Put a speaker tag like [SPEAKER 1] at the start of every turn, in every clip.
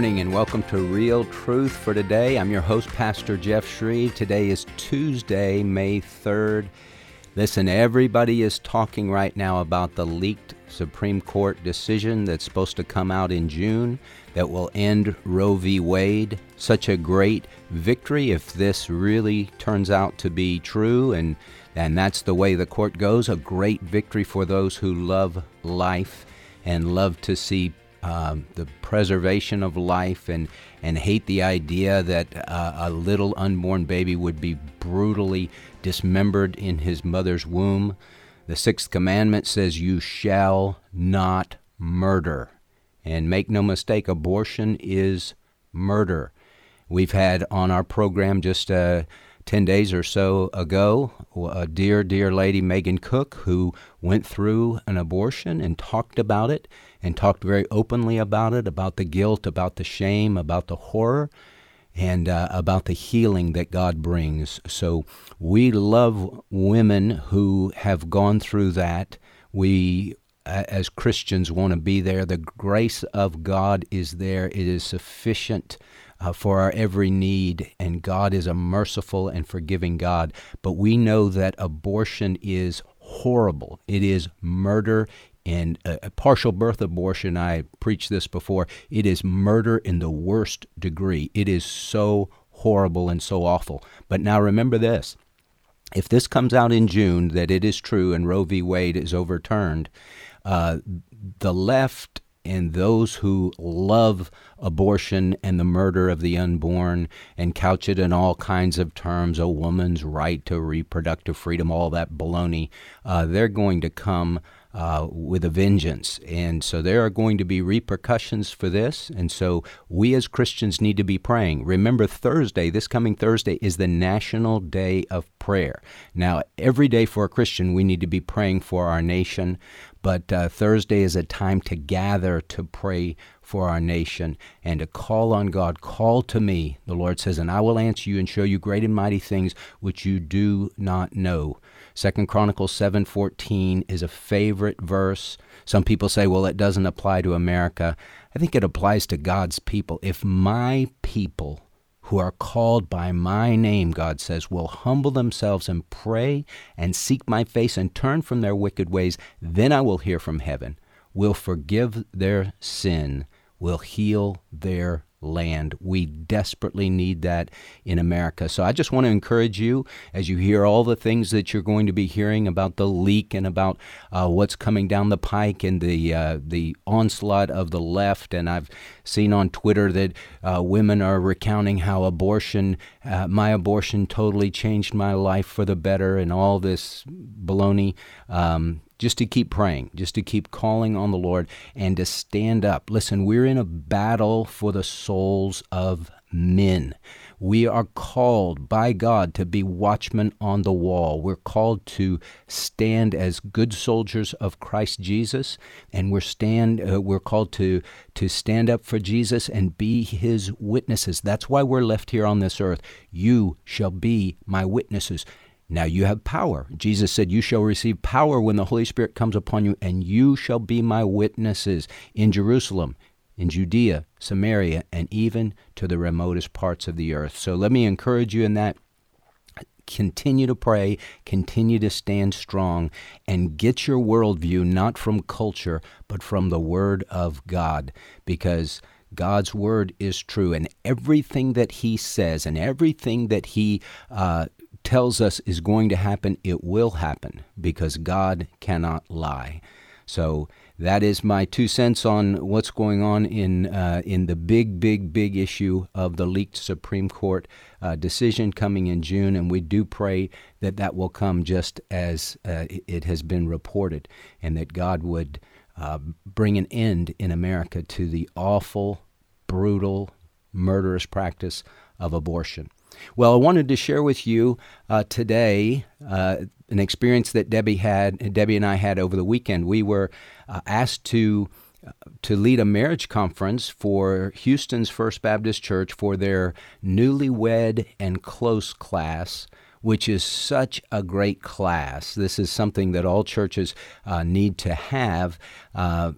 [SPEAKER 1] morning and welcome to Real Truth for today. I'm your host, Pastor Jeff Shreve. Today is Tuesday, May 3rd. Listen, everybody is talking right now about the leaked Supreme Court decision that's supposed to come out in June that will end Roe v. Wade. Such a great victory if this really turns out to be true and and that's the way the court goes, a great victory for those who love life and love to see um, the preservation of life and, and hate the idea that uh, a little unborn baby would be brutally dismembered in his mother's womb. The sixth commandment says, You shall not murder. And make no mistake, abortion is murder. We've had on our program just uh, 10 days or so ago a dear, dear lady, Megan Cook, who went through an abortion and talked about it and talked very openly about it, about the guilt, about the shame, about the horror, and uh, about the healing that God brings. So we love women who have gone through that. We as Christians want to be there. The grace of God is there. It is sufficient uh, for our every need, and God is a merciful and forgiving God. But we know that abortion is horrible. It is murder and a, partial birth abortion, I preached this before, it is murder in the worst degree. It is so horrible and so awful. But now remember this if this comes out in June that it is true and Roe v. Wade is overturned, uh, the left and those who love abortion and the murder of the unborn and couch it in all kinds of terms a woman's right to reproductive freedom, all that baloney, uh, they're going to come uh, with a vengeance. And so there are going to be repercussions for this. And so we as Christians need to be praying. Remember, Thursday, this coming Thursday, is the National Day of Prayer. Now, every day for a Christian, we need to be praying for our nation. But uh, Thursday is a time to gather to pray for our nation and to call on God. Call to me, the Lord says, and I will answer you and show you great and mighty things which you do not know. Second Chronicles 7:14 is a favorite verse. Some people say, well, it doesn't apply to America. I think it applies to God's people. If my people who are called by my name, God says, will humble themselves and pray and seek my face and turn from their wicked ways, then I will hear from heaven, will forgive their sin, will heal their land. We desperately need that in America. So I just want to encourage you as you hear all the things that you're going to be hearing about the leak and about uh, what's coming down the pike and the uh, the onslaught of the left. And I've seen on Twitter that uh, women are recounting how abortion, uh, my abortion, totally changed my life for the better, and all this baloney. Um, just to keep praying, just to keep calling on the Lord and to stand up. Listen, we're in a battle for the souls of men. We are called by God to be watchmen on the wall. We're called to stand as good soldiers of Christ Jesus, and we're stand uh, we're called to to stand up for Jesus and be his witnesses. That's why we're left here on this earth. You shall be my witnesses. Now you have power. Jesus said, You shall receive power when the Holy Spirit comes upon you, and you shall be my witnesses in Jerusalem, in Judea, Samaria, and even to the remotest parts of the earth. So let me encourage you in that. Continue to pray, continue to stand strong, and get your worldview not from culture, but from the Word of God. Because God's word is true, and everything that He says and everything that He uh, tells us is going to happen, it will happen because God cannot lie. So that is my two cents on what's going on in uh, in the big, big, big issue of the leaked Supreme Court uh, decision coming in June, and we do pray that that will come just as uh, it has been reported, and that God would uh, bring an end in America to the awful, brutal, murderous practice of abortion. Well, I wanted to share with you uh, today uh, an experience that Debbie had, Debbie and I had over the weekend. We were uh, asked to uh, to lead a marriage conference for Houston's First Baptist Church for their newlywed and close class which is such a great class. This is something that all churches uh, need to have. Uh,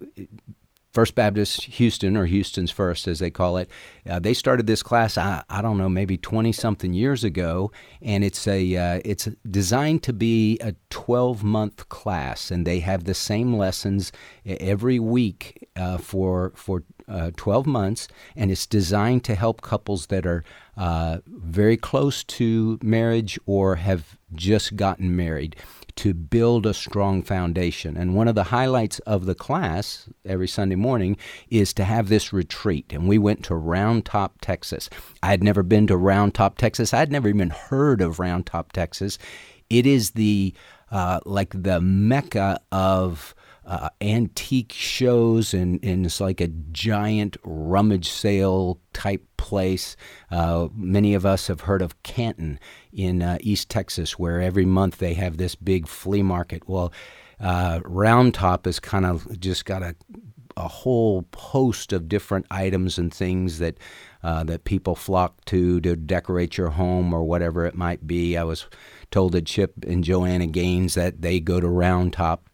[SPEAKER 1] First Baptist Houston, or Houston's First, as they call it, uh, they started this class. I, I don't know, maybe twenty something years ago, and it's a uh, it's designed to be a twelve month class, and they have the same lessons every week uh, for for uh, 12 months, and it's designed to help couples that are uh, very close to marriage or have just gotten married to build a strong foundation. And one of the highlights of the class every Sunday morning is to have this retreat. And we went to Round Top, Texas. I had never been to Round Top, Texas. I had never even heard of Round Top, Texas. It is the uh, like the mecca of uh, antique shows, and, and it's like a giant rummage sale type place. Uh, many of us have heard of Canton in uh, East Texas, where every month they have this big flea market. Well, uh, Round Top has kind of just got a a whole host of different items and things that uh, that people flock to to decorate your home or whatever it might be. I was told that Chip and Joanna Gaines that they go to Round Top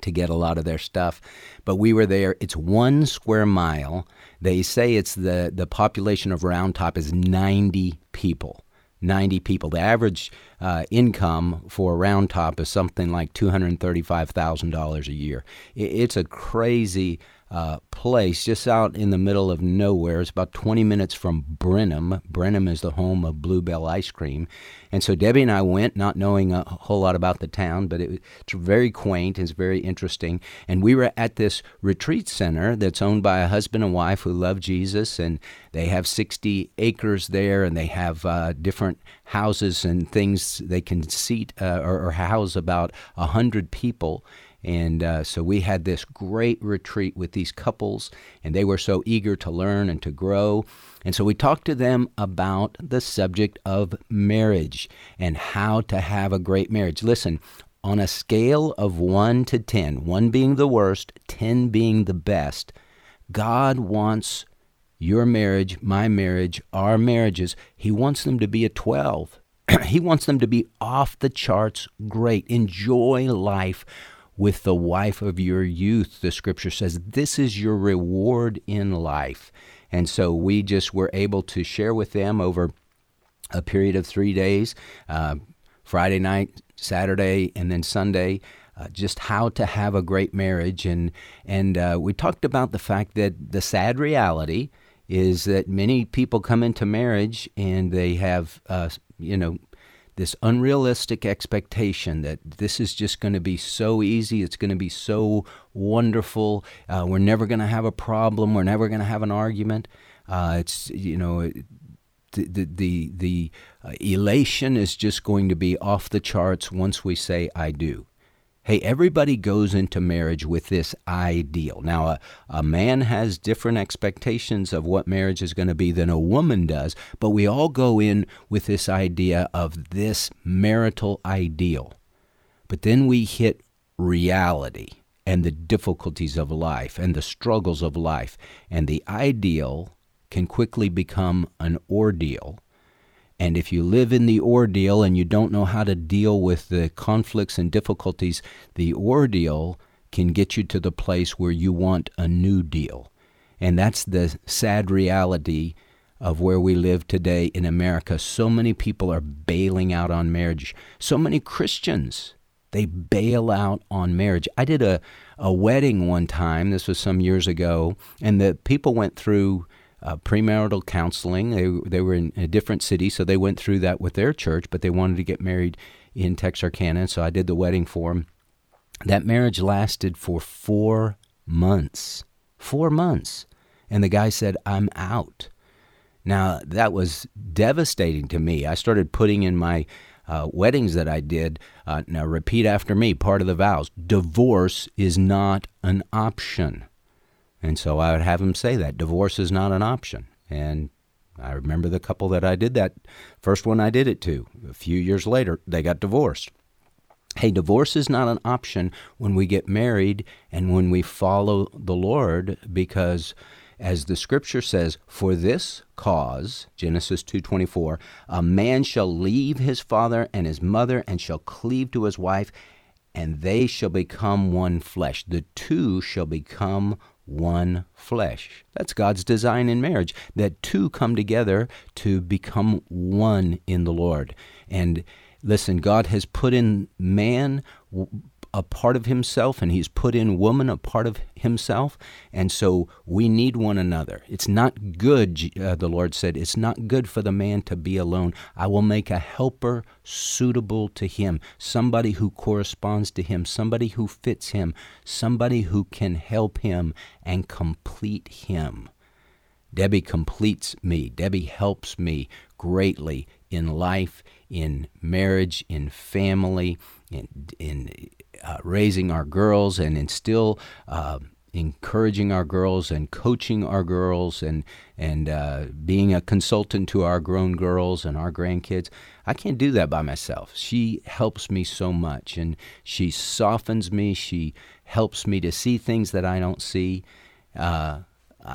[SPEAKER 1] to get a lot of their stuff. But we were there. It's one square mile. They say it's the, the population of Round Top is 90 people. 90 people. The average uh, income for Round Top is something like $235,000 a year. It's a crazy uh, place just out in the middle of nowhere. It's about 20 minutes from Brenham. Brenham is the home of Blue Bell Ice Cream. And so Debbie and I went, not knowing a whole lot about the town, but it, it's very quaint, and it's very interesting. And we were at this retreat center that's owned by a husband and wife who love Jesus, and they have 60 acres there, and they have uh, different houses and things they can seat uh, or, or house about 100 people. And uh, so we had this great retreat with these couples, and they were so eager to learn and to grow. And so we talked to them about the subject of marriage and how to have a great marriage. Listen, on a scale of 1 to 10, 1 being the worst, 10 being the best, God wants your marriage, my marriage, our marriages, He wants them to be a 12. he wants them to be off the charts great. Enjoy life with the wife of your youth. The scripture says this is your reward in life. And so we just were able to share with them over a period of three days uh, Friday night, Saturday, and then Sunday. Uh, just how to have a great marriage, and and uh, we talked about the fact that the sad reality is that many people come into marriage and they have, uh, you know, this unrealistic expectation that this is just going to be so easy, it's going to be so wonderful, uh, we're never going to have a problem, we're never going to have an argument. Uh, it's you know the the the, the uh, elation is just going to be off the charts once we say I do. Hey, everybody goes into marriage with this ideal. Now, a, a man has different expectations of what marriage is going to be than a woman does, but we all go in with this idea of this marital ideal. But then we hit reality and the difficulties of life and the struggles of life, and the ideal can quickly become an ordeal and if you live in the ordeal and you don't know how to deal with the conflicts and difficulties, the ordeal can get you to the place where you want a new deal. And that's the sad reality of where we live today in America. So many people are bailing out on marriage. So many Christians, they bail out on marriage. I did a, a wedding one time, this was some years ago, and the people went through uh, premarital counseling. They, they were in a different city, so they went through that with their church, but they wanted to get married in Texarkana, so I did the wedding for them. That marriage lasted for four months. Four months. And the guy said, I'm out. Now, that was devastating to me. I started putting in my uh, weddings that I did. Uh, now, repeat after me part of the vows divorce is not an option. And so I would have him say that divorce is not an option. And I remember the couple that I did that first one I did it to. A few years later, they got divorced. Hey, divorce is not an option when we get married and when we follow the Lord because as the scripture says, for this cause, Genesis 2:24, a man shall leave his father and his mother and shall cleave to his wife and they shall become one flesh. The two shall become one flesh. That's God's design in marriage, that two come together to become one in the Lord. And listen, God has put in man a part of himself and he's put in woman a part of himself. And so we need one another. It's not good, uh, the Lord said, it's not good for the man to be alone. I will make a helper suitable to him, somebody who corresponds to him, somebody who fits him, somebody who can help him and complete him. Debbie completes me. Debbie helps me greatly in life, in marriage, in family, in, in uh, raising our girls and instill uh, encouraging our girls and coaching our girls and and uh, being a consultant to our grown girls and our grandkids. I can't do that by myself. She helps me so much, and she softens me. She helps me to see things that I don't see. Uh,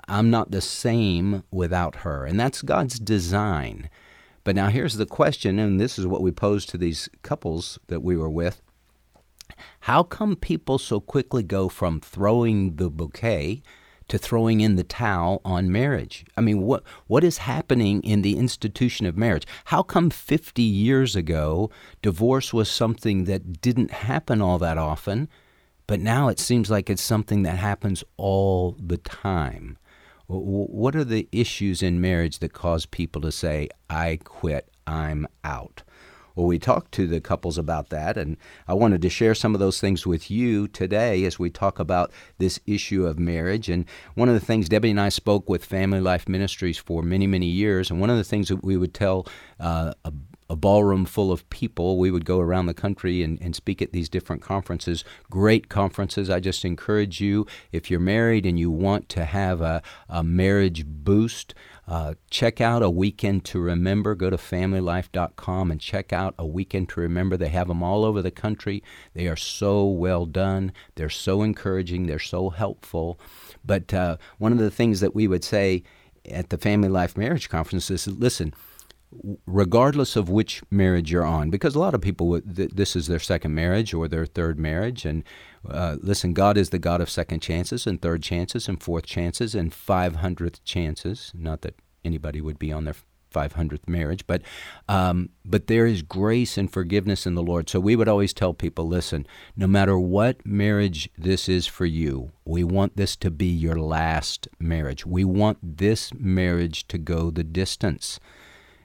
[SPEAKER 1] I'm not the same without her, and that's God's design. But now here's the question, and this is what we posed to these couples that we were with. How come people so quickly go from throwing the bouquet to throwing in the towel on marriage? I mean, what what is happening in the institution of marriage? How come 50 years ago divorce was something that didn't happen all that often, but now it seems like it's something that happens all the time? What are the issues in marriage that cause people to say, "I quit, I'm out"? Well, we talked to the couples about that, and I wanted to share some of those things with you today as we talk about this issue of marriage. And one of the things Debbie and I spoke with Family Life Ministries for many, many years, and one of the things that we would tell uh, a ballroom full of people. We would go around the country and, and speak at these different conferences, great conferences. I just encourage you, if you're married and you want to have a, a marriage boost, uh, check out A Weekend to Remember. Go to familylife.com and check out A Weekend to Remember. They have them all over the country. They are so well done. They're so encouraging. They're so helpful. But uh, one of the things that we would say at the Family Life Marriage Conference is listen, regardless of which marriage you're on, because a lot of people, this is their second marriage or their third marriage. And uh, listen, God is the God of second chances and third chances and fourth chances and 500th chances. Not that anybody would be on their 500th marriage, but um, but there is grace and forgiveness in the Lord. So we would always tell people, listen, no matter what marriage this is for you, we want this to be your last marriage. We want this marriage to go the distance.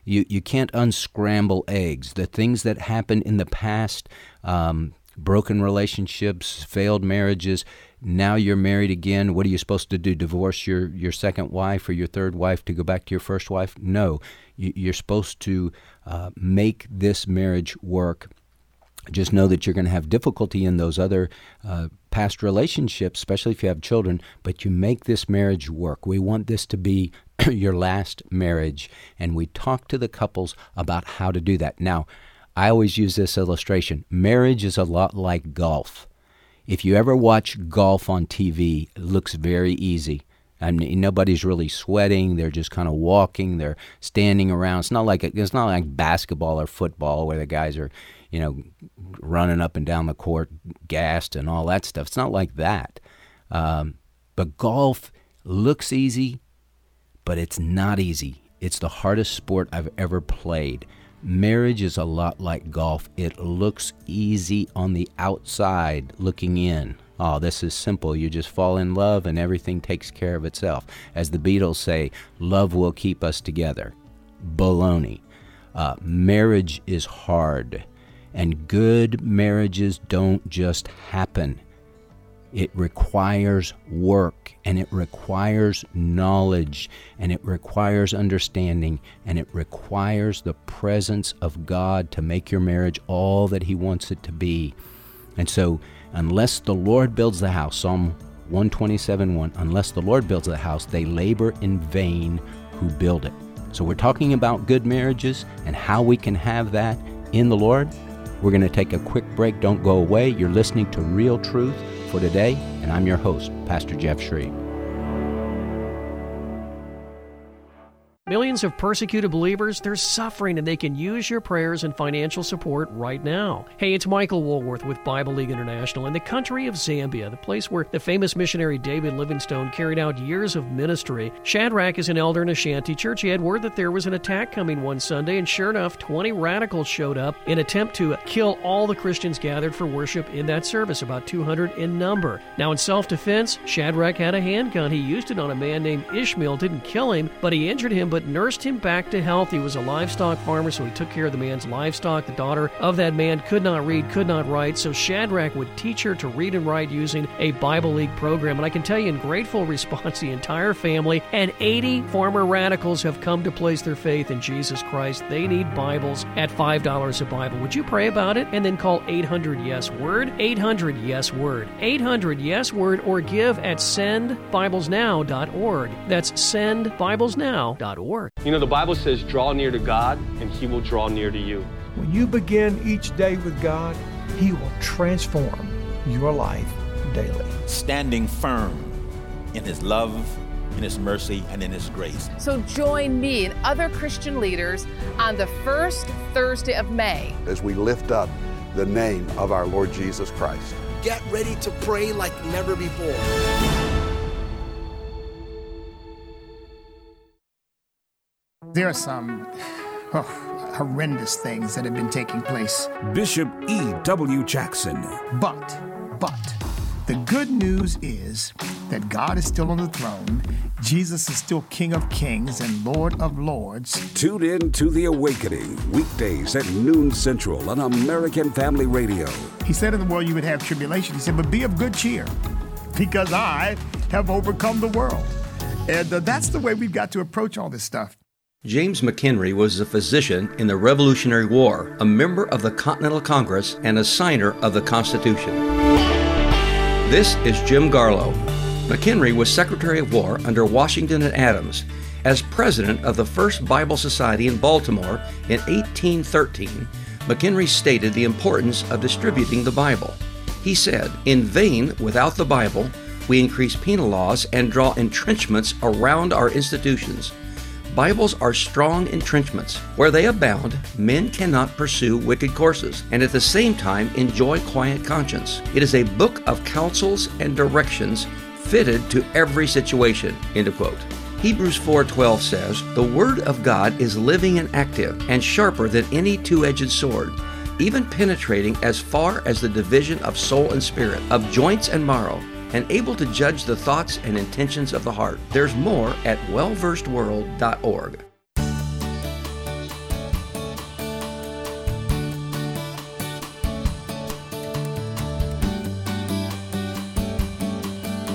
[SPEAKER 1] You, you can't unscramble eggs. The things that happened in the past, um, broken relationships, failed marriages, now you're married again. What are you supposed to do? Divorce your, your second wife or your third wife to go back to your first wife? No. You, are supposed to uh, make this marriage work just know that you're going to have difficulty in those other uh, past relationships, especially if you have children, but you make this marriage work. We want this to be your last marriage. And we talk to the couples about how to do that. Now, I always use this illustration marriage is a lot like golf. If you ever watch golf on TV, it looks very easy. I mean, nobody's really sweating. They're just kind of walking. They're standing around. It's not like it's not like basketball or football where the guys are, you know, running up and down the court, gassed and all that stuff. It's not like that. Um, but golf looks easy but it's not easy. It's the hardest sport I've ever played. Marriage is a lot like golf. It looks easy on the outside looking in. Oh, this is simple. You just fall in love and everything takes care of itself. As the Beatles say, love will keep us together. Baloney. Uh, marriage is hard, and good marriages don't just happen. It requires work and it requires knowledge and it requires understanding and it requires the presence of God to make your marriage all that He wants it to be. And so, unless the Lord builds the house, Psalm 127 1, unless the Lord builds the house, they labor in vain who build it. So, we're talking about good marriages and how we can have that in the Lord. We're going to take a quick break. Don't go away. You're listening to Real Truth for today, and I'm your host, Pastor Jeff Shreve.
[SPEAKER 2] Millions of persecuted believers, they're suffering and they can use your prayers and financial support right now. Hey, it's Michael Woolworth with Bible League International in the country of Zambia, the place where the famous missionary David Livingstone carried out years of ministry. Shadrach is an elder in a shanty church. He had word that there was an attack coming one Sunday, and sure enough, 20 radicals showed up in attempt to kill all the Christians gathered for worship in that service, about 200 in number. Now, in self defense, Shadrach had a handgun. He used it on a man named Ishmael, didn't kill him, but he injured him, but nursed him back to health. He was a livestock farmer, so he took care of the man's livestock. The daughter of that man could not read, could not write, so Shadrach would teach her to read and write using a Bible League program. And I can tell you, in grateful response, the entire family and 80 former radicals have come to place their faith in Jesus Christ. They need Bibles at $5 a Bible. Would you pray about it and then call 800 Yes Word? 800 Yes Word. 800 Yes Word or give at sendbiblesnow.org. That's sendbiblesnow.org.
[SPEAKER 3] You know, the Bible says, draw near to God, and He will draw near to you.
[SPEAKER 4] When you begin each day with God, He will transform your life daily.
[SPEAKER 5] Standing firm in His love, in His mercy, and in His grace.
[SPEAKER 6] So join me and other Christian leaders on the first Thursday of May
[SPEAKER 7] as we lift up the name of our Lord Jesus Christ.
[SPEAKER 8] Get ready to pray like never before.
[SPEAKER 9] There are some oh, horrendous things that have been taking place.
[SPEAKER 10] Bishop E.W. Jackson.
[SPEAKER 9] But, but, the good news is that God is still on the throne. Jesus is still King of Kings and Lord of Lords.
[SPEAKER 10] Tune in to The Awakening, weekdays at noon central on American Family Radio.
[SPEAKER 9] He said in the world you would have tribulation. He said, but be of good cheer, because I have overcome the world. And uh, that's the way we've got to approach all this stuff.
[SPEAKER 11] James McHenry was a physician in the Revolutionary War, a member of the Continental Congress, and a signer of the Constitution. This is Jim Garlow. McHenry was Secretary of War under Washington and Adams. As president of the First Bible Society in Baltimore in 1813, McHenry stated the importance of distributing the Bible. He said, In vain, without the Bible, we increase penal laws and draw entrenchments around our institutions. Bibles are strong entrenchments. Where they abound, men cannot pursue wicked courses and at the same time enjoy quiet conscience. It is a book of counsels and directions fitted to every situation. End of quote. Hebrews 4:12 says, "The word of God is living and active and sharper than any two-edged sword, even penetrating as far as the division of soul and spirit, of joints and marrow." And able to judge the thoughts and intentions of the heart. There's more at wellversedworld.org.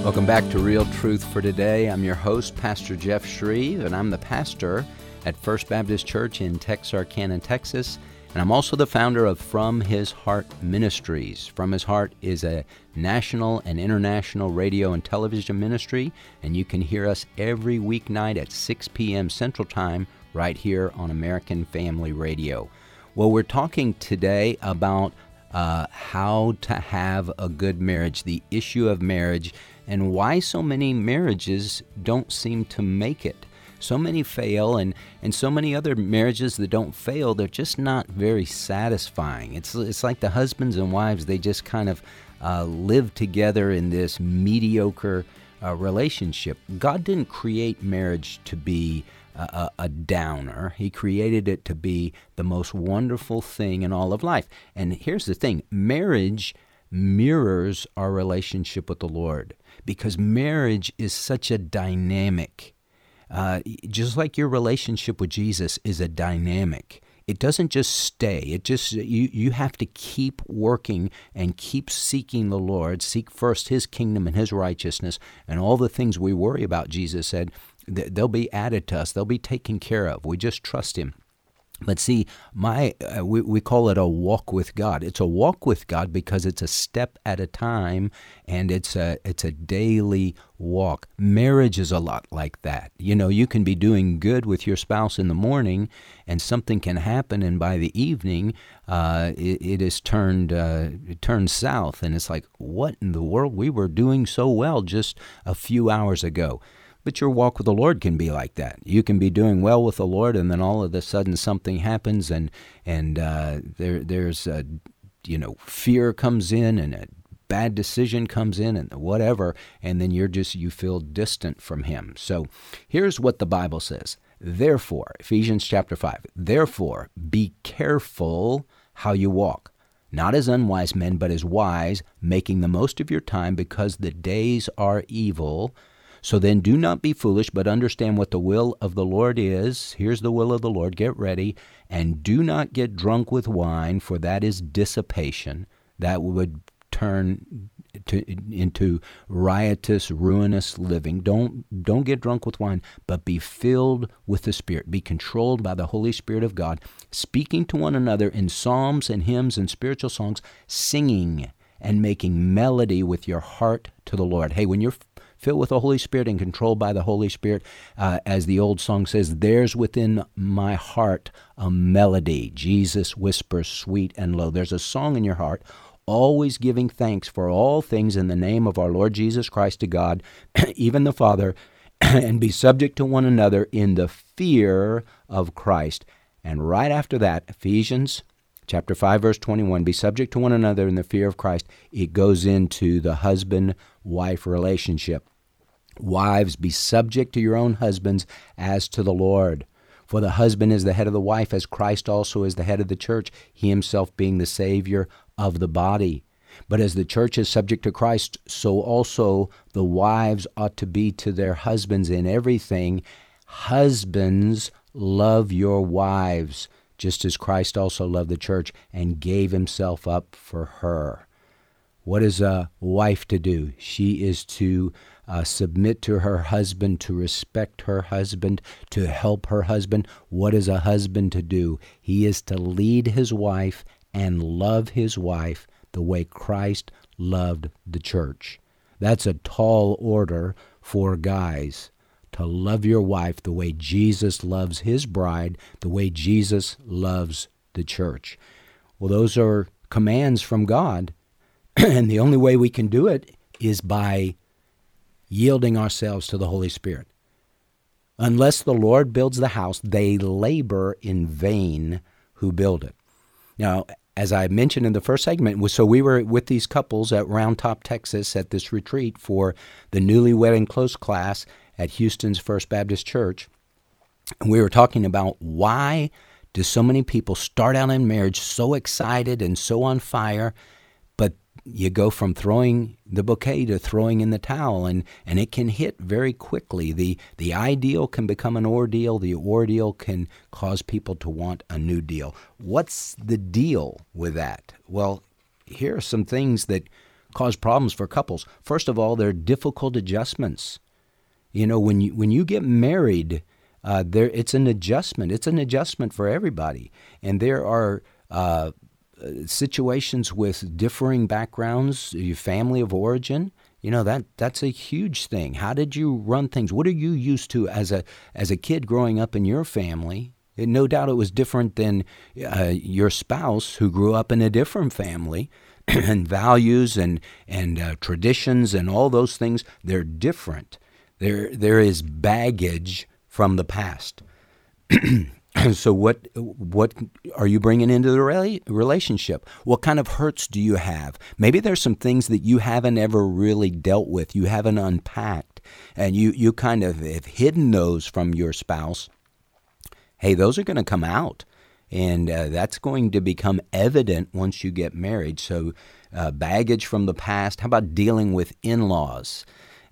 [SPEAKER 1] Welcome back to Real Truth for Today. I'm your host, Pastor Jeff Shreve, and I'm the pastor at First Baptist Church in Texarkana, Texas. And I'm also the founder of From His Heart Ministries. From His Heart is a national and international radio and television ministry, and you can hear us every weeknight at 6 p.m. Central Time right here on American Family Radio. Well, we're talking today about uh, how to have a good marriage, the issue of marriage, and why so many marriages don't seem to make it. So many fail, and, and so many other marriages that don't fail, they're just not very satisfying. It's, it's like the husbands and wives, they just kind of uh, live together in this mediocre uh, relationship. God didn't create marriage to be a, a, downer. He created it to be the most wonderful thing in all of life. And here's the thing marriage mirrors our relationship with the Lord because marriage is such a dynamic. Uh, just like your relationship with Jesus is a dynamic. It doesn't just stay. It just you you have to keep working and keep seeking the Lord. Seek first His kingdom and His righteousness, and all the things we worry about. Jesus said they'll be added to us. They'll be taken care of. We just trust Him. But see, my uh, we, we call it a walk with God. It's a walk with God because it's a step at a time and it's a it's a daily walk. Marriage is a lot like that. You know, you can be doing good with your spouse in the morning and something can happen and by the evening uh, it, it is turned uh, it turned south and it's like what in the world we were doing so well just a few hours ago. But your walk with the Lord can be like that. You can be doing well with the Lord, and then all of a sudden something happens, and and uh, there there's a, you know fear comes in, and a bad decision comes in, and whatever, and then you're just you feel distant from Him. So here's what the Bible says. Therefore, Ephesians chapter five. Therefore, be careful how you walk not as unwise men, but as wise, making the most of your time because the days are evil. So then do not be foolish, but understand what the will of the Lord is. Here's the will of the Lord. Get ready. And do not get drunk with wine, for that is dissipation. That would turn to, into riotous, ruinous living. Don't don't get drunk with wine, but be filled with the Spirit. Be controlled by the Holy Spirit of God, speaking to one another in psalms and hymns and spiritual songs, singing and making melody with your heart to the Lord. Hey, when you're filled with the Holy Spirit and controlled by the Holy Spirit, uh, as the old song says, there's within my heart a melody. Jesus whispers sweet and low. There's a song in your heart, always giving thanks for all things in the name of our Lord Jesus Christ to God, even the Father, and be subject to one another in the fear of Christ. And right after that, Ephesians chapter 5 verse 21 be subject to one another in the fear of Christ it goes into the husband wife relationship. Wives be subject to your own husbands as to the Lord. For the husband is the head of the wife as Christ also is the head of the church he himself being the savior of the body. But as the church is subject to Christ so also the wives ought to be to their husbands in everything. Husbands love your wives just as Christ also loved the church and gave himself up for her. What is a wife to do? She is to uh, submit to her husband, to respect her husband, to help her husband. What is a husband to do? He is to lead his wife and love his wife the way Christ loved the church. That's a tall order for guys to love your wife the way Jesus loves his bride, the way Jesus loves the church. Well, those are commands from God, and the only way we can do it is by yielding ourselves to the Holy Spirit. Unless the Lord builds the house, they labor in vain who build it. Now, as I mentioned in the first segment, so we were with these couples at Round Top, Texas, at this retreat for the newlywed and close class, at Houston's First Baptist Church. And we were talking about why do so many people start out in marriage so excited and so on fire, you go from throwing the bouquet to throwing in the towel and, and it can hit very quickly. The the ideal can become an ordeal. The ordeal can cause people to want a new deal. What's the deal with that? Well, here are some things that cause problems for couples. First of all, there are difficult adjustments. You know, when you when you get married, uh, there it's an adjustment. It's an adjustment for everybody, and there are. Uh, situations with differing backgrounds, your family of origin, you know that that's a huge thing. How did you run things? What are you used to as a as a kid growing up in your family? And no doubt it was different than uh, your spouse who grew up in a different family, and values and and uh, traditions and all those things they're different. There, there is baggage from the past. so what what are you bringing into the relationship? What kind of hurts do you have? Maybe there's some things that you haven't ever really dealt with you haven't unpacked and you you kind of have hidden those from your spouse. Hey those are going to come out and uh, that's going to become evident once you get married. So uh, baggage from the past how about dealing with in-laws?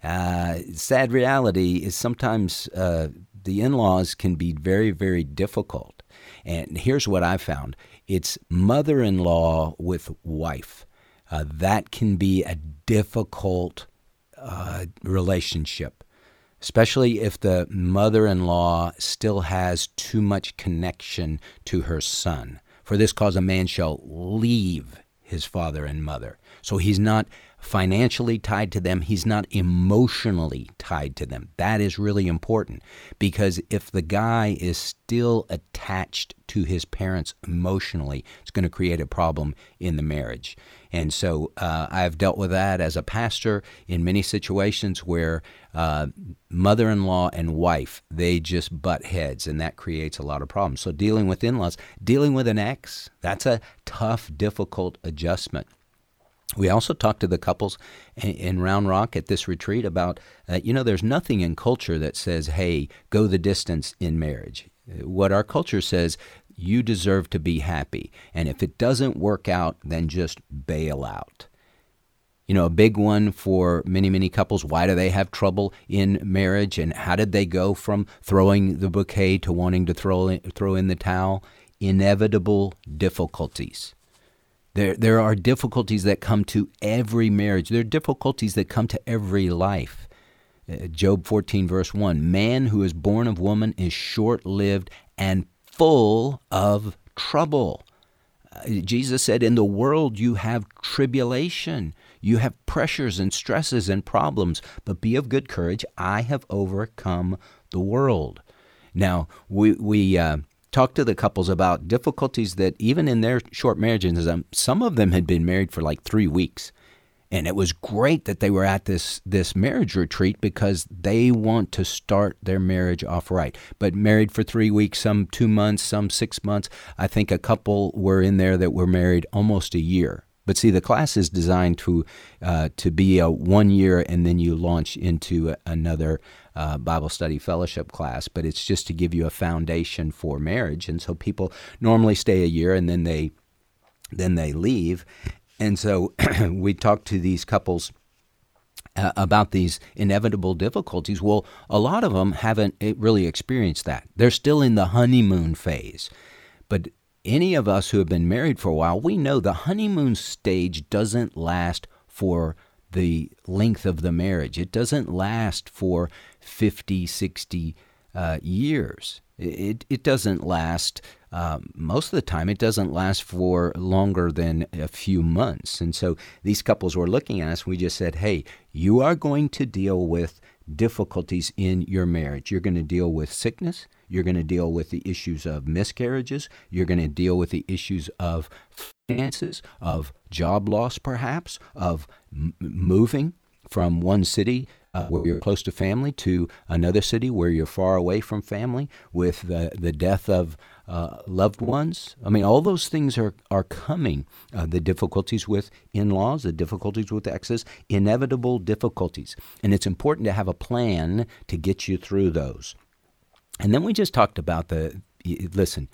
[SPEAKER 1] Uh, sad reality is sometimes uh, the in laws can be very, very difficult. And here's what I found it's mother in law with wife. Uh, that can be a difficult uh, relationship, especially if the mother in law still has too much connection to her son. For this cause, a man shall leave his father and mother. So he's not financially tied to them, he's not emotionally tied to them. That is really important because if the guy is still attached to his parents emotionally, it's going to create a problem in the marriage. And so uh, I've dealt with that as a pastor in many situations where uh, mother-in-law and wife they just butt heads, and that creates a lot of problems. So dealing with in-laws, dealing with an ex, that's a tough, difficult adjustment. We also talked to the couples in Round Rock at this retreat about, uh, you know, there's nothing in culture that says, hey, go the distance in marriage. What our culture says, you deserve to be happy. And if it doesn't work out, then just bail out. You know, a big one for many, many couples why do they have trouble in marriage? And how did they go from throwing the bouquet to wanting to throw in, throw in the towel? Inevitable difficulties. There, there are difficulties that come to every marriage. There are difficulties that come to every life. Uh, Job 14, verse 1 Man who is born of woman is short lived and full of trouble. Uh, Jesus said, In the world you have tribulation, you have pressures and stresses and problems, but be of good courage. I have overcome the world. Now, we, we, uh, talked to the couples about difficulties that even in their short marriages, um, some of them had been married for like three weeks. And it was great that they were at this this marriage retreat because they want to start their marriage off right. But married for three weeks, some two months, some six months. I think a couple were in there that were married almost a year. But see, the class is designed to uh, to be a one year, and then you launch into another uh, Bible study fellowship class, but it's just to give you a foundation for marriage. And so people normally stay a year and then they then they leave. And so we talk to these couples uh, about these inevitable difficulties. Well, a lot of them haven't eh, really experienced that. They're still in the honeymoon phase. But any of us who have been married for a while, we know the honeymoon stage doesn't last for the length of the marriage. It doesn't last for 50, 60 uh, years. It, it doesn't last, um, most of the time, it doesn't last for longer than a few months. And so these couples were looking at us. We just said, hey, you are going to deal with difficulties in your marriage. You're going to deal with sickness. You're going to deal with the issues of miscarriages. You're going to deal with the issues of finances, of job loss, perhaps, of m- moving from one city uh, where you're close to family to another city where you're far away from family with the, the death of uh, loved ones. I mean, all those things are, are coming. Uh, the difficulties with in laws, the difficulties with exes, inevitable difficulties. And it's important to have a plan to get you through those. And then we just talked about the listen,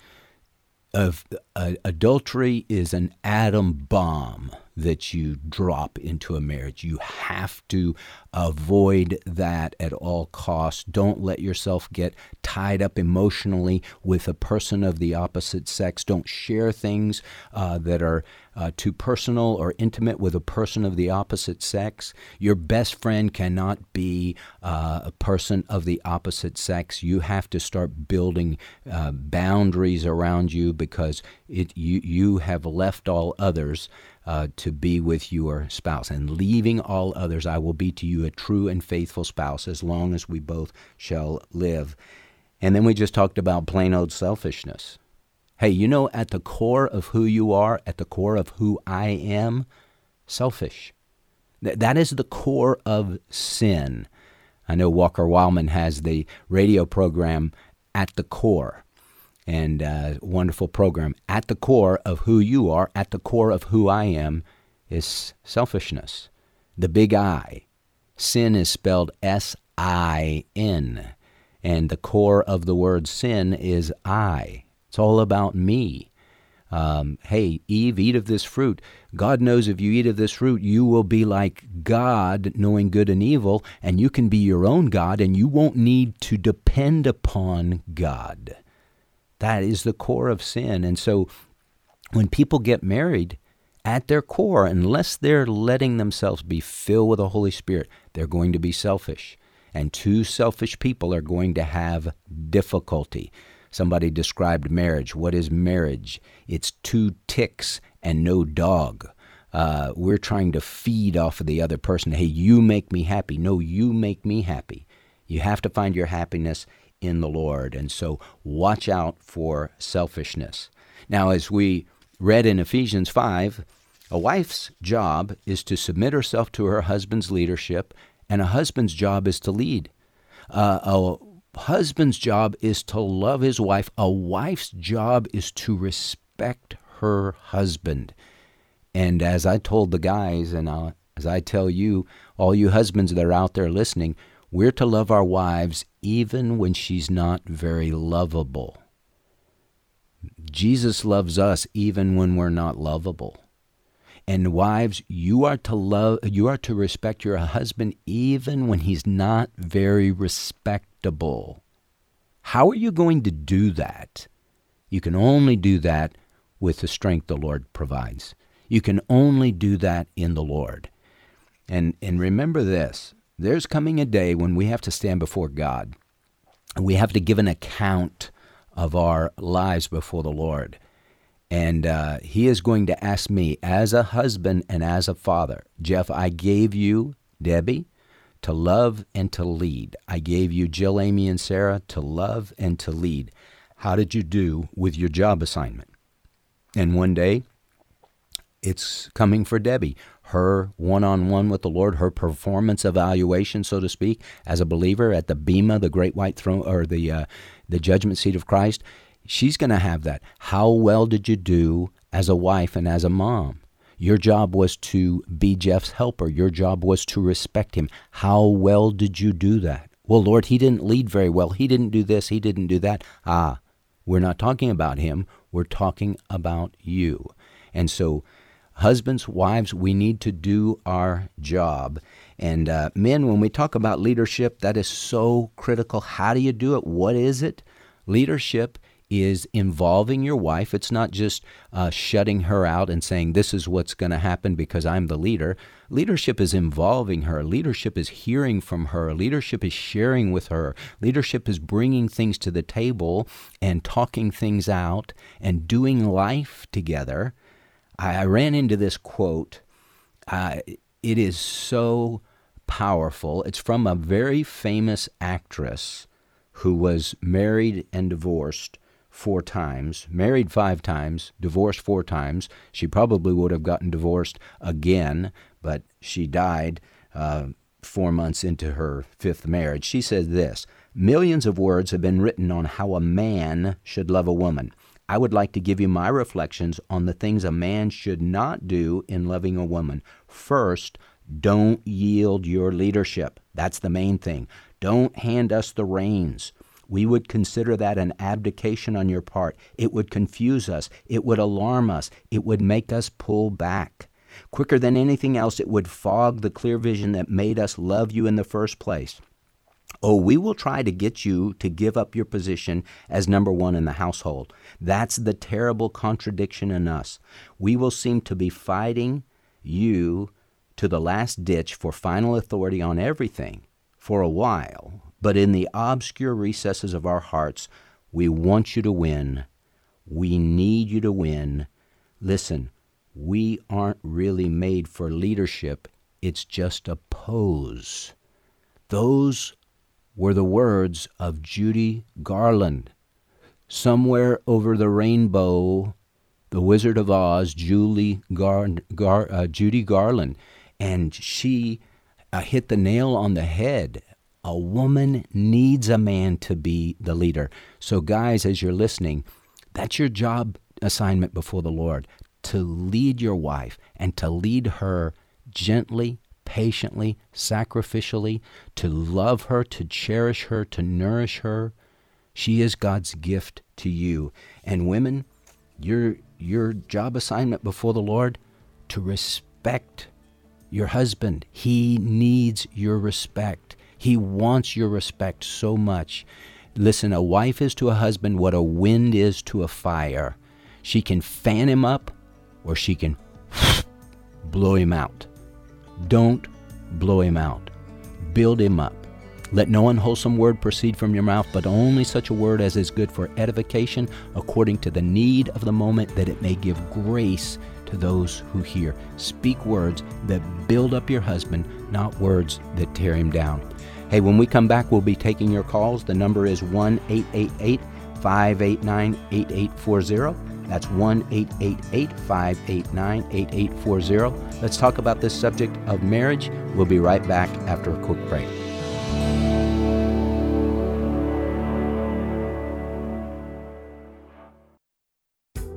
[SPEAKER 1] of uh, adultery is an atom bomb that you drop into a marriage. You have to avoid that at all costs. Don't let yourself get tied up emotionally with a person of the opposite sex. Don't share things uh, that are uh, too personal or intimate with a person of the opposite sex. Your best friend cannot be uh, a person of the opposite sex. You have to start building uh, boundaries around you because it you you have left all others uh, to be with your spouse. And leaving all others, I will be to you a true and faithful spouse as long as we both shall live. And then we just talked about plain old selfishness. Hey, you know, at the core of who you are, at the core of who I am, selfish. Th- that is the core of sin. I know Walker Wildmon has the radio program At the Core and uh, wonderful program. At the core of who you are, at the core of who I am, is selfishness. The big I. Sin is spelled S I N. And the core of the word sin is I. It's all about me. Um, hey, Eve, eat of this fruit. God knows if you eat of this fruit, you will be like God, knowing good and evil, and you can be your own God, and you won't need to depend upon God. That is the core of sin. And so when people get married, at their core, unless they're letting themselves be filled with the Holy Spirit, they're going to be selfish. And two selfish people are going to have difficulty. Somebody described marriage. What is marriage? It's two ticks and no dog. uh, we're trying to feed off of the other person. Hey, you make me happy. No, you make me happy. You have to find your happiness in the Lord. And so watch out for selfishness. Now, as we read in Ephesians 5, a wife's job is to submit herself to her husband's leadership, and a husband's job is to lead. Uh, a husband's job is to love his wife. A wife's job is to respect her husband. And as I told the guys, and I'll, as I tell you, all you husbands that are out there listening, we're to love our wives even when she's not very lovable. Jesus loves us even when we're not lovable. And wives, you are to love you are to respect your husband even when he's not very respectable. How are you going to do that? You can only do that with the strength the Lord provides. You can only do that in the Lord. And and remember this, there's coming a day when we have to stand before God. We have to give an account of our lives before the Lord. And uh, he is going to ask me, as a husband and as a father, Jeff, I gave you, Debbie, to love and to lead. I gave you, Jill, Amy, and Sarah, to love and to lead. How did you do with your job assignment? And one day, it's coming for Debbie. Her one on one with the Lord, her performance evaluation, so to speak, as a believer at the Bema, the great white throne, or the, uh, the judgment seat of Christ she's going to have that. How well did you do as a wife and as a mom? Your job was to be Jeff's helper. Your job was to respect him. How well did you do that? Well, Lord, he didn't lead very well. He didn't do this. He didn't do that. Ah, we're not talking about him. We're talking about you. And so, husbands, wives, we need to do our job. And uh, men, when we talk about leadership, that is so critical. How do you do it? What is it? Leadership is involving your wife. It's not just uh, shutting her out and saying, This is what's going to happen because I'm the leader. Leadership is involving her. Leadership is hearing from her. Leadership is sharing with her. Leadership is bringing things to the table and talking things out and doing life together. I, I ran into this quote. Uh, it is so powerful. It's from a very famous actress who was married and divorced four times, married five times, divorced four times. She probably would have gotten divorced again, but she died uh, four months into her fifth marriage. She said this Millions of words have been written on how a man should love a woman. I would like to give you my reflections on the things a man should not do in loving a woman. First, don't yield your leadership. That's the main thing. Don't hand us the reins we would consider that an abdication on your part. It would confuse us. It would alarm us. It would make us pull back. Quicker than anything else, it would fog the clear vision that made us love you in the first place. Oh, we will try to get you to give up your position as number one in the household. That's the terrible contradiction in us. We will seem to be fighting you to the last ditch for final authority on everything for a while, but in the obscure recesses of our hearts, we want you to win. We need you to win. Listen, we aren't really made for leadership, it's just a pose. Those were the words of Judy Garland. Somewhere over the rainbow, the Wizard of Oz, Julie Gar, Gar, uh, Judy Garland, and she uh, hit the nail on the head a woman needs a man to be the leader. So, guys, as you're listening, that's your job assignment before the Lord to lead your wife and to lead her gently, patiently, sacrificially, to love her, to cherish her, to nourish her. She is God's gift to you. And women, your your job assignment before the Lord to respect your husband. He needs your respect. He wants your respect so much. Listen, a wife is to a husband what a wind is to a fire. She can fan him up or she can blow him out. Don't blow him out. Build him up. Let no unwholesome word proceed from your mouth, but only such a word as is good for edification according to the need of the moment, that it may give grace to those who hear. Speak words that build up your husband, not words that tear him down. Hey, when we come back, we'll be taking your calls. The number is 1 888 589 8840. That's 1 888 589 8840. Let's talk about this subject of marriage. We'll be right back after a quick break.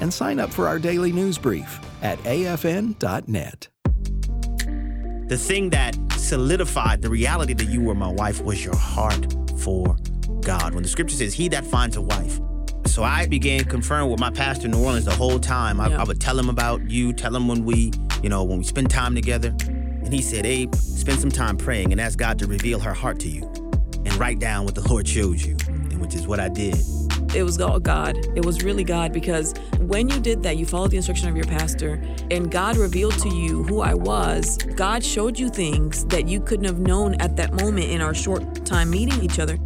[SPEAKER 12] and sign up for our daily news brief at afn.net.
[SPEAKER 13] The thing that solidified the reality that you were my wife was your heart for God. When the scripture says, He that finds a wife. So I began conferring with my pastor in New Orleans the whole time. I, yeah. I would tell him about you, tell him when we, you know, when we spend time together. And he said, Abe, spend some time praying and ask God to reveal her heart to you and write down what the Lord shows you, and which is what I did
[SPEAKER 14] it was God. It was really God because when you did that, you followed the instruction of your pastor, and God revealed to you who I was. God showed you things that you couldn't have known at that moment in our short time meeting each other.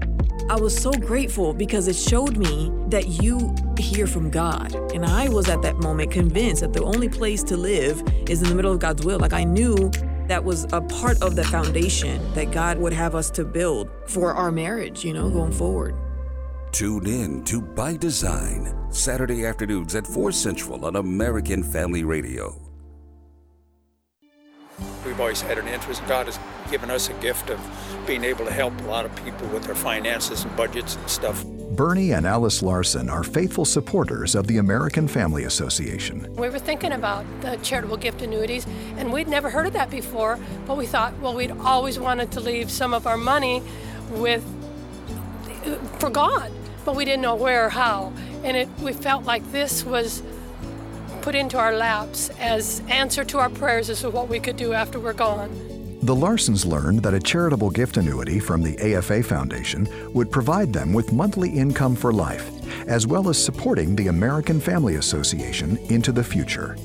[SPEAKER 14] I was so grateful because it showed me that you hear from God. And I was at that moment convinced that the only place to live is in the middle of God's will. Like I knew that was a part of the foundation that God would have us to build for our marriage, you know, going forward.
[SPEAKER 10] Tune in to By Design, Saturday afternoons at 4 Central on American Family Radio.
[SPEAKER 15] We've always had an interest. God has given us a gift of being able to help a lot of people with their finances and budgets and stuff.
[SPEAKER 16] Bernie and Alice Larson are faithful supporters of the American Family Association.
[SPEAKER 17] We were thinking about the charitable gift annuities, and we'd never heard of that before, but we thought, well, we'd always wanted to leave some of our money with for God but we didn't know where or how. And it, we felt like this was put into our laps as answer to our prayers as to what we could do after we're gone.
[SPEAKER 16] The Larsons learned that a charitable gift annuity from the AFA Foundation would provide them with monthly income for life, as well as supporting the American Family Association into the future.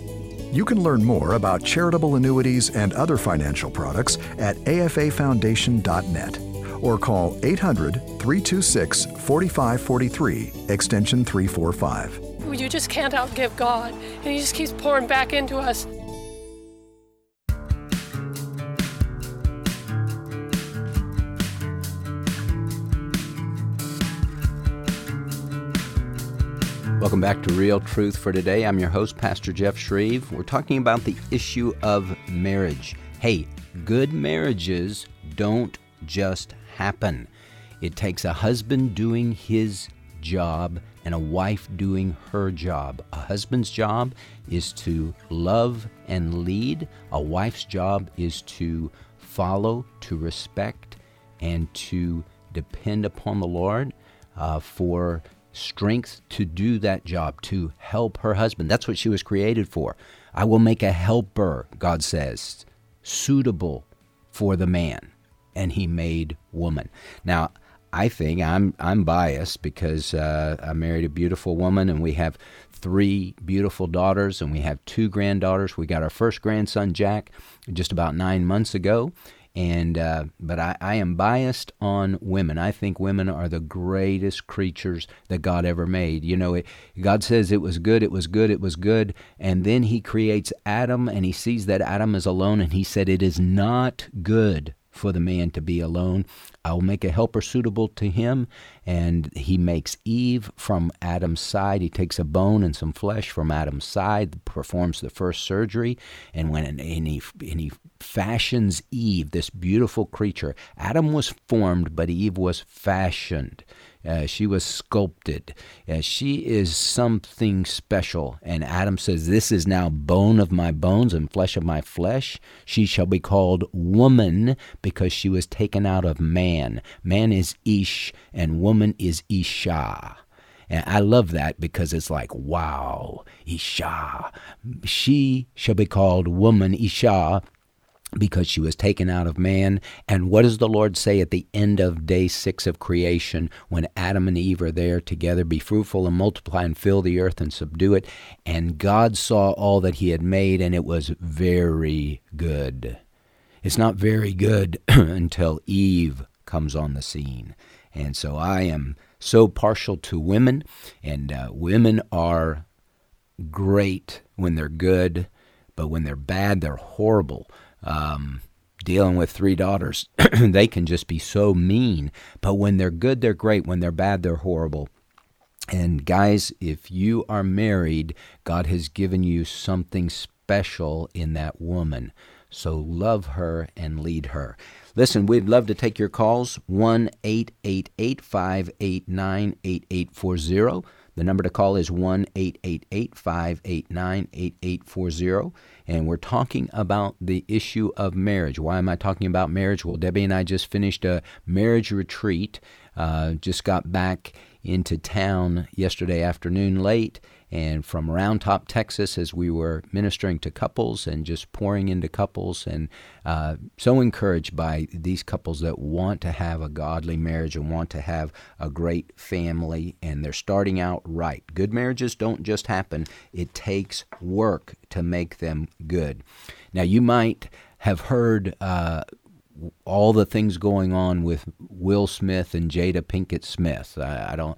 [SPEAKER 16] You can learn more about charitable annuities and other financial products at afafoundation.net or call 800 326 4543, extension 345.
[SPEAKER 17] You just can't outgive God, and He just keeps pouring back into us.
[SPEAKER 1] Welcome back to Real Truth for Today. I'm your host, Pastor Jeff Shreve. We're talking about the issue of marriage. Hey, good marriages don't just happen. It takes a husband doing his job and a wife doing her job. A husband's job is to love and lead, a wife's job is to follow, to respect, and to depend upon the Lord uh, for strength to do that job, to help her husband. That's what she was created for. I will make a helper, God says, suitable for the man and he made woman. Now, I think I'm I'm biased because uh, I married a beautiful woman and we have three beautiful daughters and we have two granddaughters. We got our first grandson Jack just about nine months ago, and uh, but I, I am biased on women. I think women are the greatest creatures that God ever made. You know, it, God says it was good, it was good, it was good, and then He creates Adam and He sees that Adam is alone and He said it is not good for the man to be alone. I'll make a helper suitable to him. And he makes Eve from Adam's side. He takes a bone and some flesh from Adam's side, performs the first surgery, and when and he, and he fashions Eve, this beautiful creature. Adam was formed, but Eve was fashioned. Uh, she was sculpted. Uh, she is something special. And Adam says, This is now bone of my bones and flesh of my flesh. She shall be called woman because she was taken out of man. Man is Ish and woman is Isha. And I love that because it's like, wow, Isha. She shall be called woman, Isha, because she was taken out of man. And what does the Lord say at the end of day six of creation when Adam and Eve are there together? Be fruitful and multiply and fill the earth and subdue it. And God saw all that he had made, and it was very good. It's not very good until Eve comes on the scene. And so I am so partial to women, and uh, women are great when they're good, but when they're bad, they're horrible um, dealing with three daughters, they can just be so mean. But when they're good, they're great. When they're bad, they're horrible. And guys, if you are married, God has given you something special in that woman. So love her and lead her. Listen, we'd love to take your calls 1 888 589 8840. The number to call is 1 888 589 8840 and we're talking about the issue of marriage. Why am I talking about marriage? Well, Debbie and I just finished a marriage retreat, uh, just got back into town yesterday afternoon late and from Round Top, Texas, as we were ministering to couples and just pouring into couples, and uh, so encouraged by these couples that want to have a godly marriage and want to have a great family, and they're starting out right. Good marriages don't just happen, it takes work to make them good. Now, you might have heard. Uh, all the things going on with Will Smith and Jada Pinkett Smith. I, I don't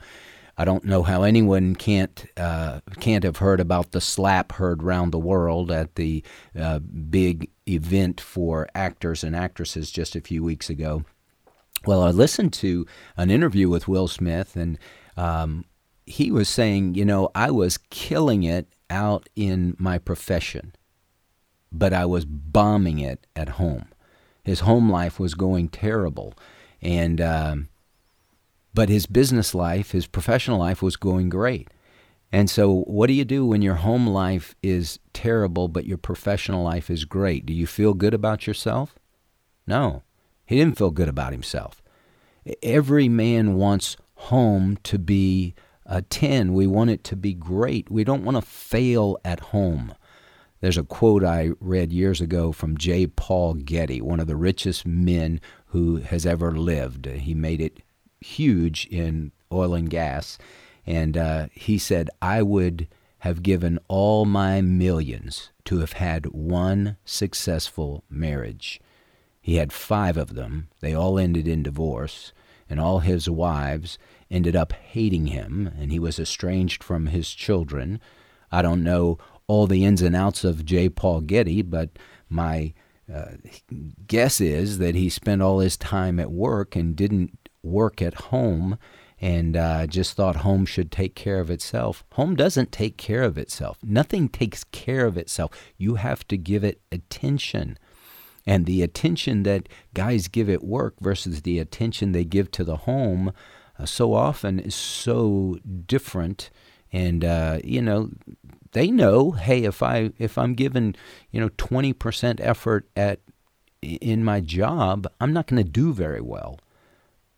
[SPEAKER 1] I don't know how anyone can't uh, can't have heard about the slap heard round the world at the uh, big event for actors and actresses just a few weeks ago. Well, I listened to an interview with Will Smith, and um, he was saying, you know, I was killing it out in my profession, but I was bombing it at home. His home life was going terrible, and um, but his business life, his professional life was going great. And so, what do you do when your home life is terrible, but your professional life is great? Do you feel good about yourself? No, he didn't feel good about himself. Every man wants home to be a 10. We want it to be great. We don't want to fail at home. There's a quote I read years ago from J. Paul Getty, one of the richest men who has ever lived. He made it huge in oil and gas. And uh, he said, I would have given all my millions to have had one successful marriage. He had five of them. They all ended in divorce, and all his wives ended up hating him, and he was estranged from his children. I don't know all the ins and outs of J. Paul Getty, but my uh, guess is that he spent all his time at work and didn't work at home and uh, just thought home should take care of itself. Home doesn't take care of itself. Nothing takes care of itself. You have to give it attention. And the attention that guys give at work versus the attention they give to the home uh, so often is so different. And, uh, you know, they know, hey, if I if I'm given, you know, 20% effort at in my job, I'm not going to do very well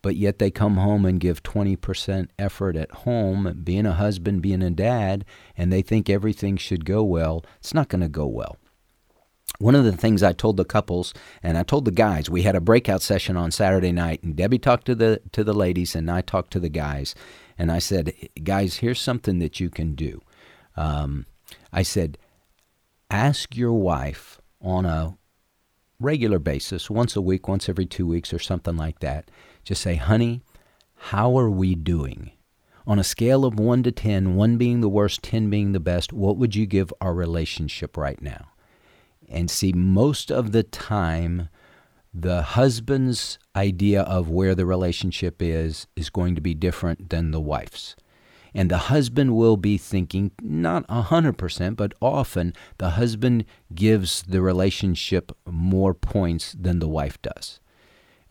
[SPEAKER 1] but yet they come home and give 20% effort at home, being a husband, being a dad, and they think everything should go well. It's not going to go well. One of the things I told the couples and I told the guys, we had a breakout session on Saturday night, and Debbie talked to the to the ladies, and I talked to the guys, and I said, guys, here's something that you can do. Um, I said, ask your wife on a regular basis, once a week, once every two weeks, or something like that just say, honey, how are we doing? On a scale of 1 to 10, 1 being the worst, 10 being the best, what would you give our relationship right now? And see, most of the time, the husband's idea of where the relationship is is going to be different than the wife's. And the husband will be thinking, not 100%, but often the husband gives the relationship more points than the wife does.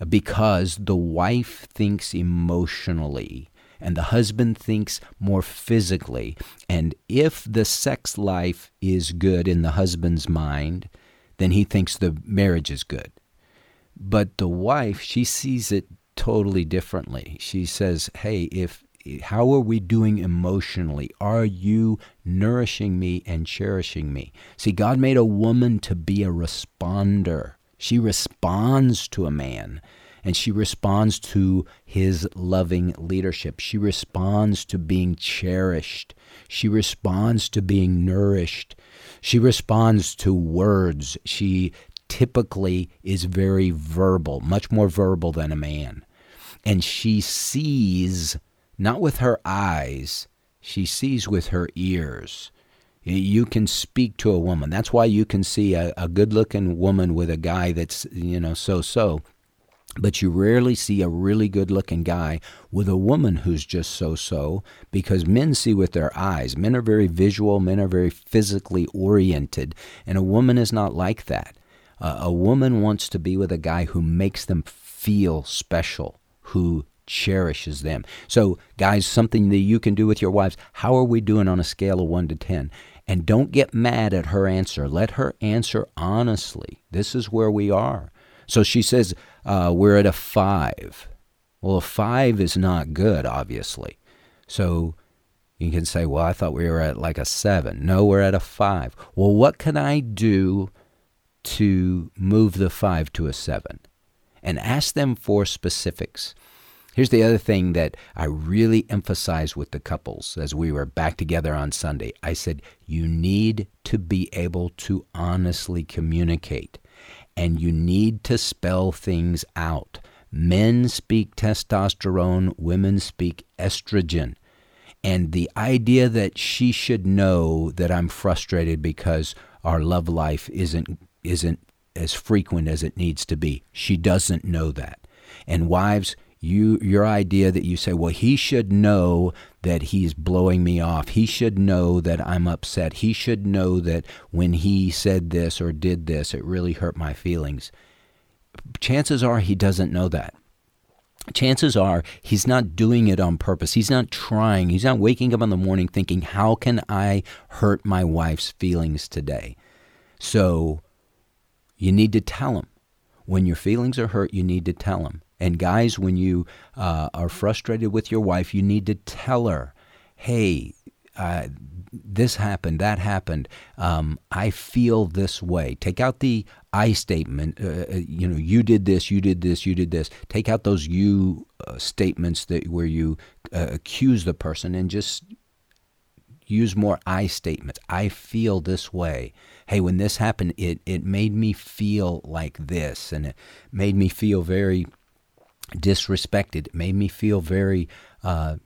[SPEAKER 1] Because the wife thinks emotionally and the husband thinks more physically. And if the sex life is good in the husband's mind, then he thinks the marriage is good. But the wife, she sees it totally differently. She says, "Hey, if how are we doing emotionally? Are you nourishing me and cherishing me?" See, God made a woman to be a responder. She responds to a man and she responds to his loving leadership. She responds to being cherished. She responds to being nourished. She responds to words. She typically is very verbal, much more verbal than a man. And she sees, not with her eyes, she sees with her ears. You can speak to a woman. That's why you can see a, a good looking woman with a guy that's, you know, so so. But you rarely see a really good looking guy with a woman who's just so so because men see with their eyes. Men are very visual, men are very physically oriented, and a woman is not like that. Uh, a woman wants to be with a guy who makes them feel special, who cherishes them. So, guys, something that you can do with your wives. How are we doing on a scale of 1 to 10? And don't get mad at her answer. Let her answer honestly. This is where we are. So she says, uh, We're at a 5. Well, a 5 is not good, obviously. So you can say, Well, I thought we were at like a 7. No, we're at a 5. Well, what can I do to move the five to a seven and ask them for specifics. Here's the other thing that I really emphasize with the couples as we were back together on Sunday. I said, you need to be able to honestly communicate and you need to spell things out. Men speak testosterone, women speak estrogen. And the idea that she should know that I'm frustrated because our love life isn't isn't as frequent as it needs to be. She doesn't know that. And wives, you your idea that you say, well, he should know that he's blowing me off. He should know that I'm upset. He should know that when he said this or did this, it really hurt my feelings. Chances are he doesn't know that. Chances are he's not doing it on purpose. He's not trying. He's not waking up in the morning thinking, how can I hurt my wife's feelings today? So you need to tell him. When your feelings are hurt, you need to tell them. And guys, when you uh, are frustrated with your wife, you need to tell her, hey, uh, this happened, that happened. Um, I feel this way. Take out the I statement. Uh, uh you know, you did this, you did this, you did this. Take out those you uh, statements that where you uh, accuse the person and just use more I statements. I feel this way hey, when this happened, it, it made me feel like this, and it made me feel very disrespected. Made me feel very, uh,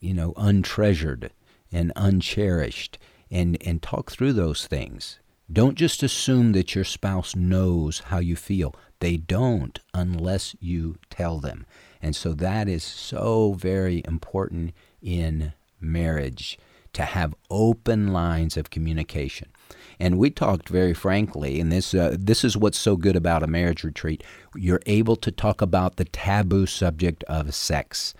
[SPEAKER 1] you know, untreasured and uncherished, and, and talk through those things. Don't just assume that your spouse knows how you feel. They don't unless you tell them. And so that is so very important in marriage to have open lines of communication. And we talked very frankly, and this uh, this is what's so good about a marriage retreat. You're able to talk about the taboo subject of sex.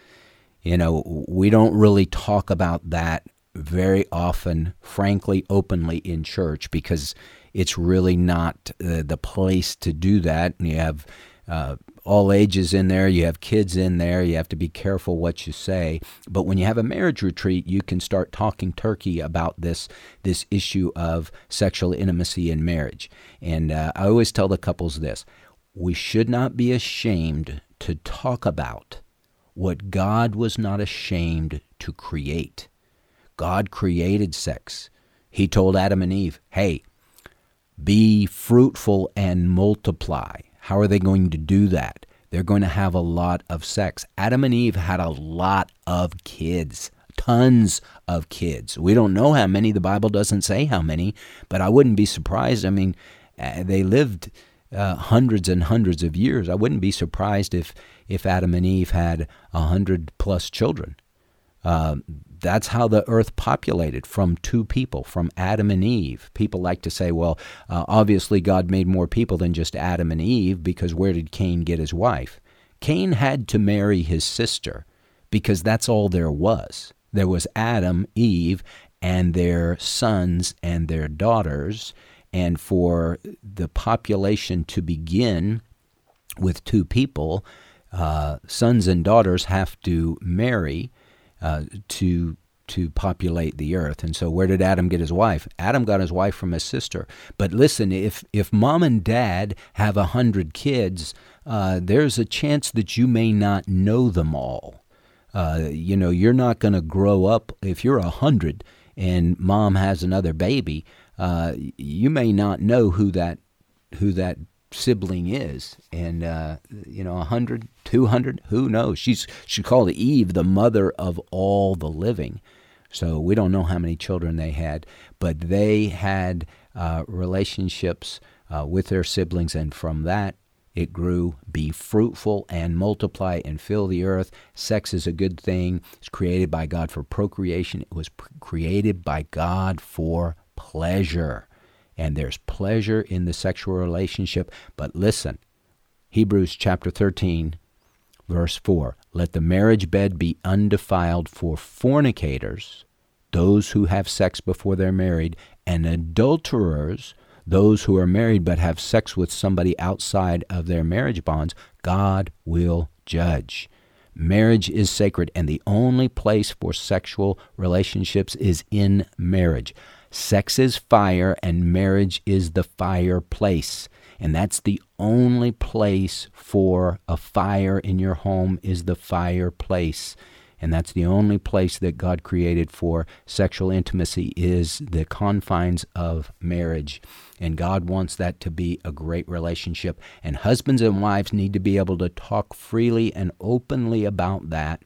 [SPEAKER 1] You know, we don't really talk about that very often, frankly, openly in church because it's really not uh, the place to do that. And you have uh, all ages in there, you have kids in there, you have to be careful what you say. But when you have a marriage retreat, you can start talking turkey about this this issue of sexual intimacy in marriage. And uh, I always tell the couples this: we should not be ashamed to talk about what God was not ashamed to create. God created sex. He told Adam and Eve, "Hey, be fruitful and multiply." How are they going to do that? They're going to have a lot of sex. Adam and Eve had a lot of kids, tons of kids. We don't know how many. The Bible doesn't say how many, but I wouldn't be surprised. I mean, uh, they lived uh, hundreds and hundreds of years. I wouldn't be surprised if if Adam and Eve had a hundred plus children. Uh, that's how the earth populated from two people, from Adam and Eve. People like to say, well, uh, obviously God made more people than just Adam and Eve because where did Cain get his wife? Cain had to marry his sister because that's all there was. There was Adam, Eve, and their sons and their daughters. And for the population to begin with two people, uh, sons and daughters have to marry uh, to to populate the earth. And so where did Adam get his wife? Adam got his wife from his sister. But listen, if if mom and dad have a hundred kids, uh, there's a chance that you may not know them all. Uh, you know, you're not going to grow up if you're a hundred and mom has another baby. Uh, you may not know who that who that sibling is. And, uh, you know, 100, 200, who knows? She's, she called Eve, the mother of all the living. So we don't know how many children they had, but they had uh, relationships uh, with their siblings, and from that it grew. Be fruitful and multiply and fill the earth. Sex is a good thing. It's created by God for procreation. It was created by God for pleasure and there's pleasure in the sexual relationship. But listen, Hebrews chapter 13, verse 4 Let the marriage bed be undefiled for fornicators, those who have sex before they're married, and adulterers, those who are married but have sex with somebody outside of their marriage bonds. God will judge. Marriage is sacred, and the only place for sexual relationships is in marriage. Sex is fire, and marriage is the fireplace. And that's the only place for a fire in your home is the fireplace. And that's the only place that God created for sexual intimacy is the confines of marriage. And God wants that to be a great relationship. And husbands and wives need to be able to talk freely and openly about that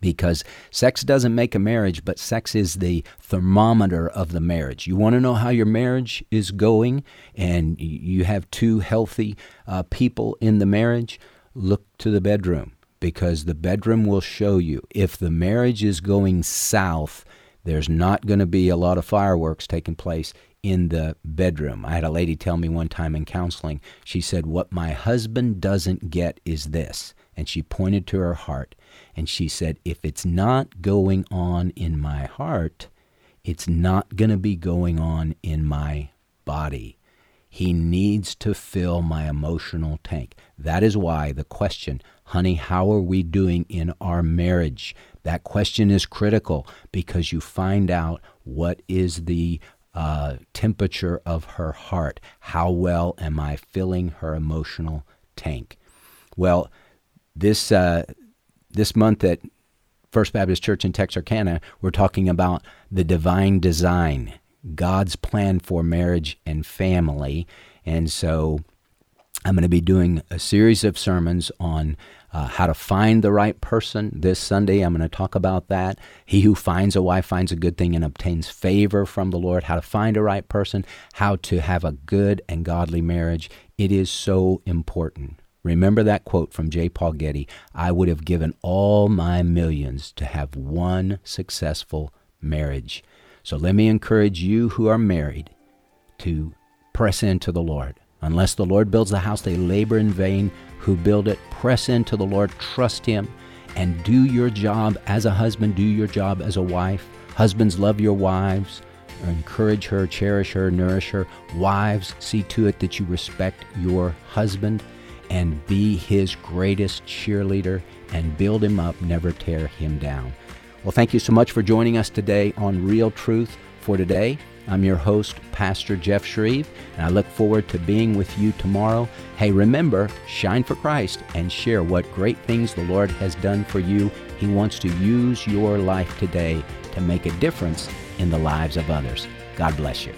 [SPEAKER 1] because sex doesn't make a marriage, but sex is the thermometer of the marriage. You want to know how your marriage is going and you have two healthy uh, people in the marriage? Look to the bedroom because the bedroom will show you. If the marriage is going south, there's not going to be a lot of fireworks taking place in the bedroom. I had a lady tell me one time in counseling, she said, What my husband doesn't get is this. And she pointed to her heart and she said, If it's not going on in my heart, it's not going to be going on in my body. He needs to fill my emotional tank. That is why the question, honey, how are we doing in our marriage? That question is critical because you find out what is the uh, temperature of her heart. How well am I filling her emotional tank? Well, this uh, this month at First Baptist Church in Texarkana, we're talking about the divine design, God's plan for marriage and family. And so I'm going to be doing a series of sermons on uh, how to find the right person. This Sunday, I'm going to talk about that. He who finds a wife finds a good thing and obtains favor from the Lord. How to find a right person, how to have a good and godly marriage. It is so important. Remember that quote from J. Paul Getty I would have given all my millions to have one successful marriage. So let me encourage you who are married to press into the Lord. Unless the Lord builds the house, they labor in vain who build it. Press into the Lord, trust Him, and do your job as a husband, do your job as a wife. Husbands, love your wives, encourage her, cherish her, nourish her. Wives, see to it that you respect your husband and be his greatest cheerleader and build him up, never tear him down. Well, thank you so much for joining us today on Real Truth for Today. I'm your host, Pastor Jeff Shreve, and I look forward to being with you tomorrow. Hey, remember, shine for Christ and share what great things the Lord has done for you. He wants to use your life today to make a difference in the lives of others. God bless you.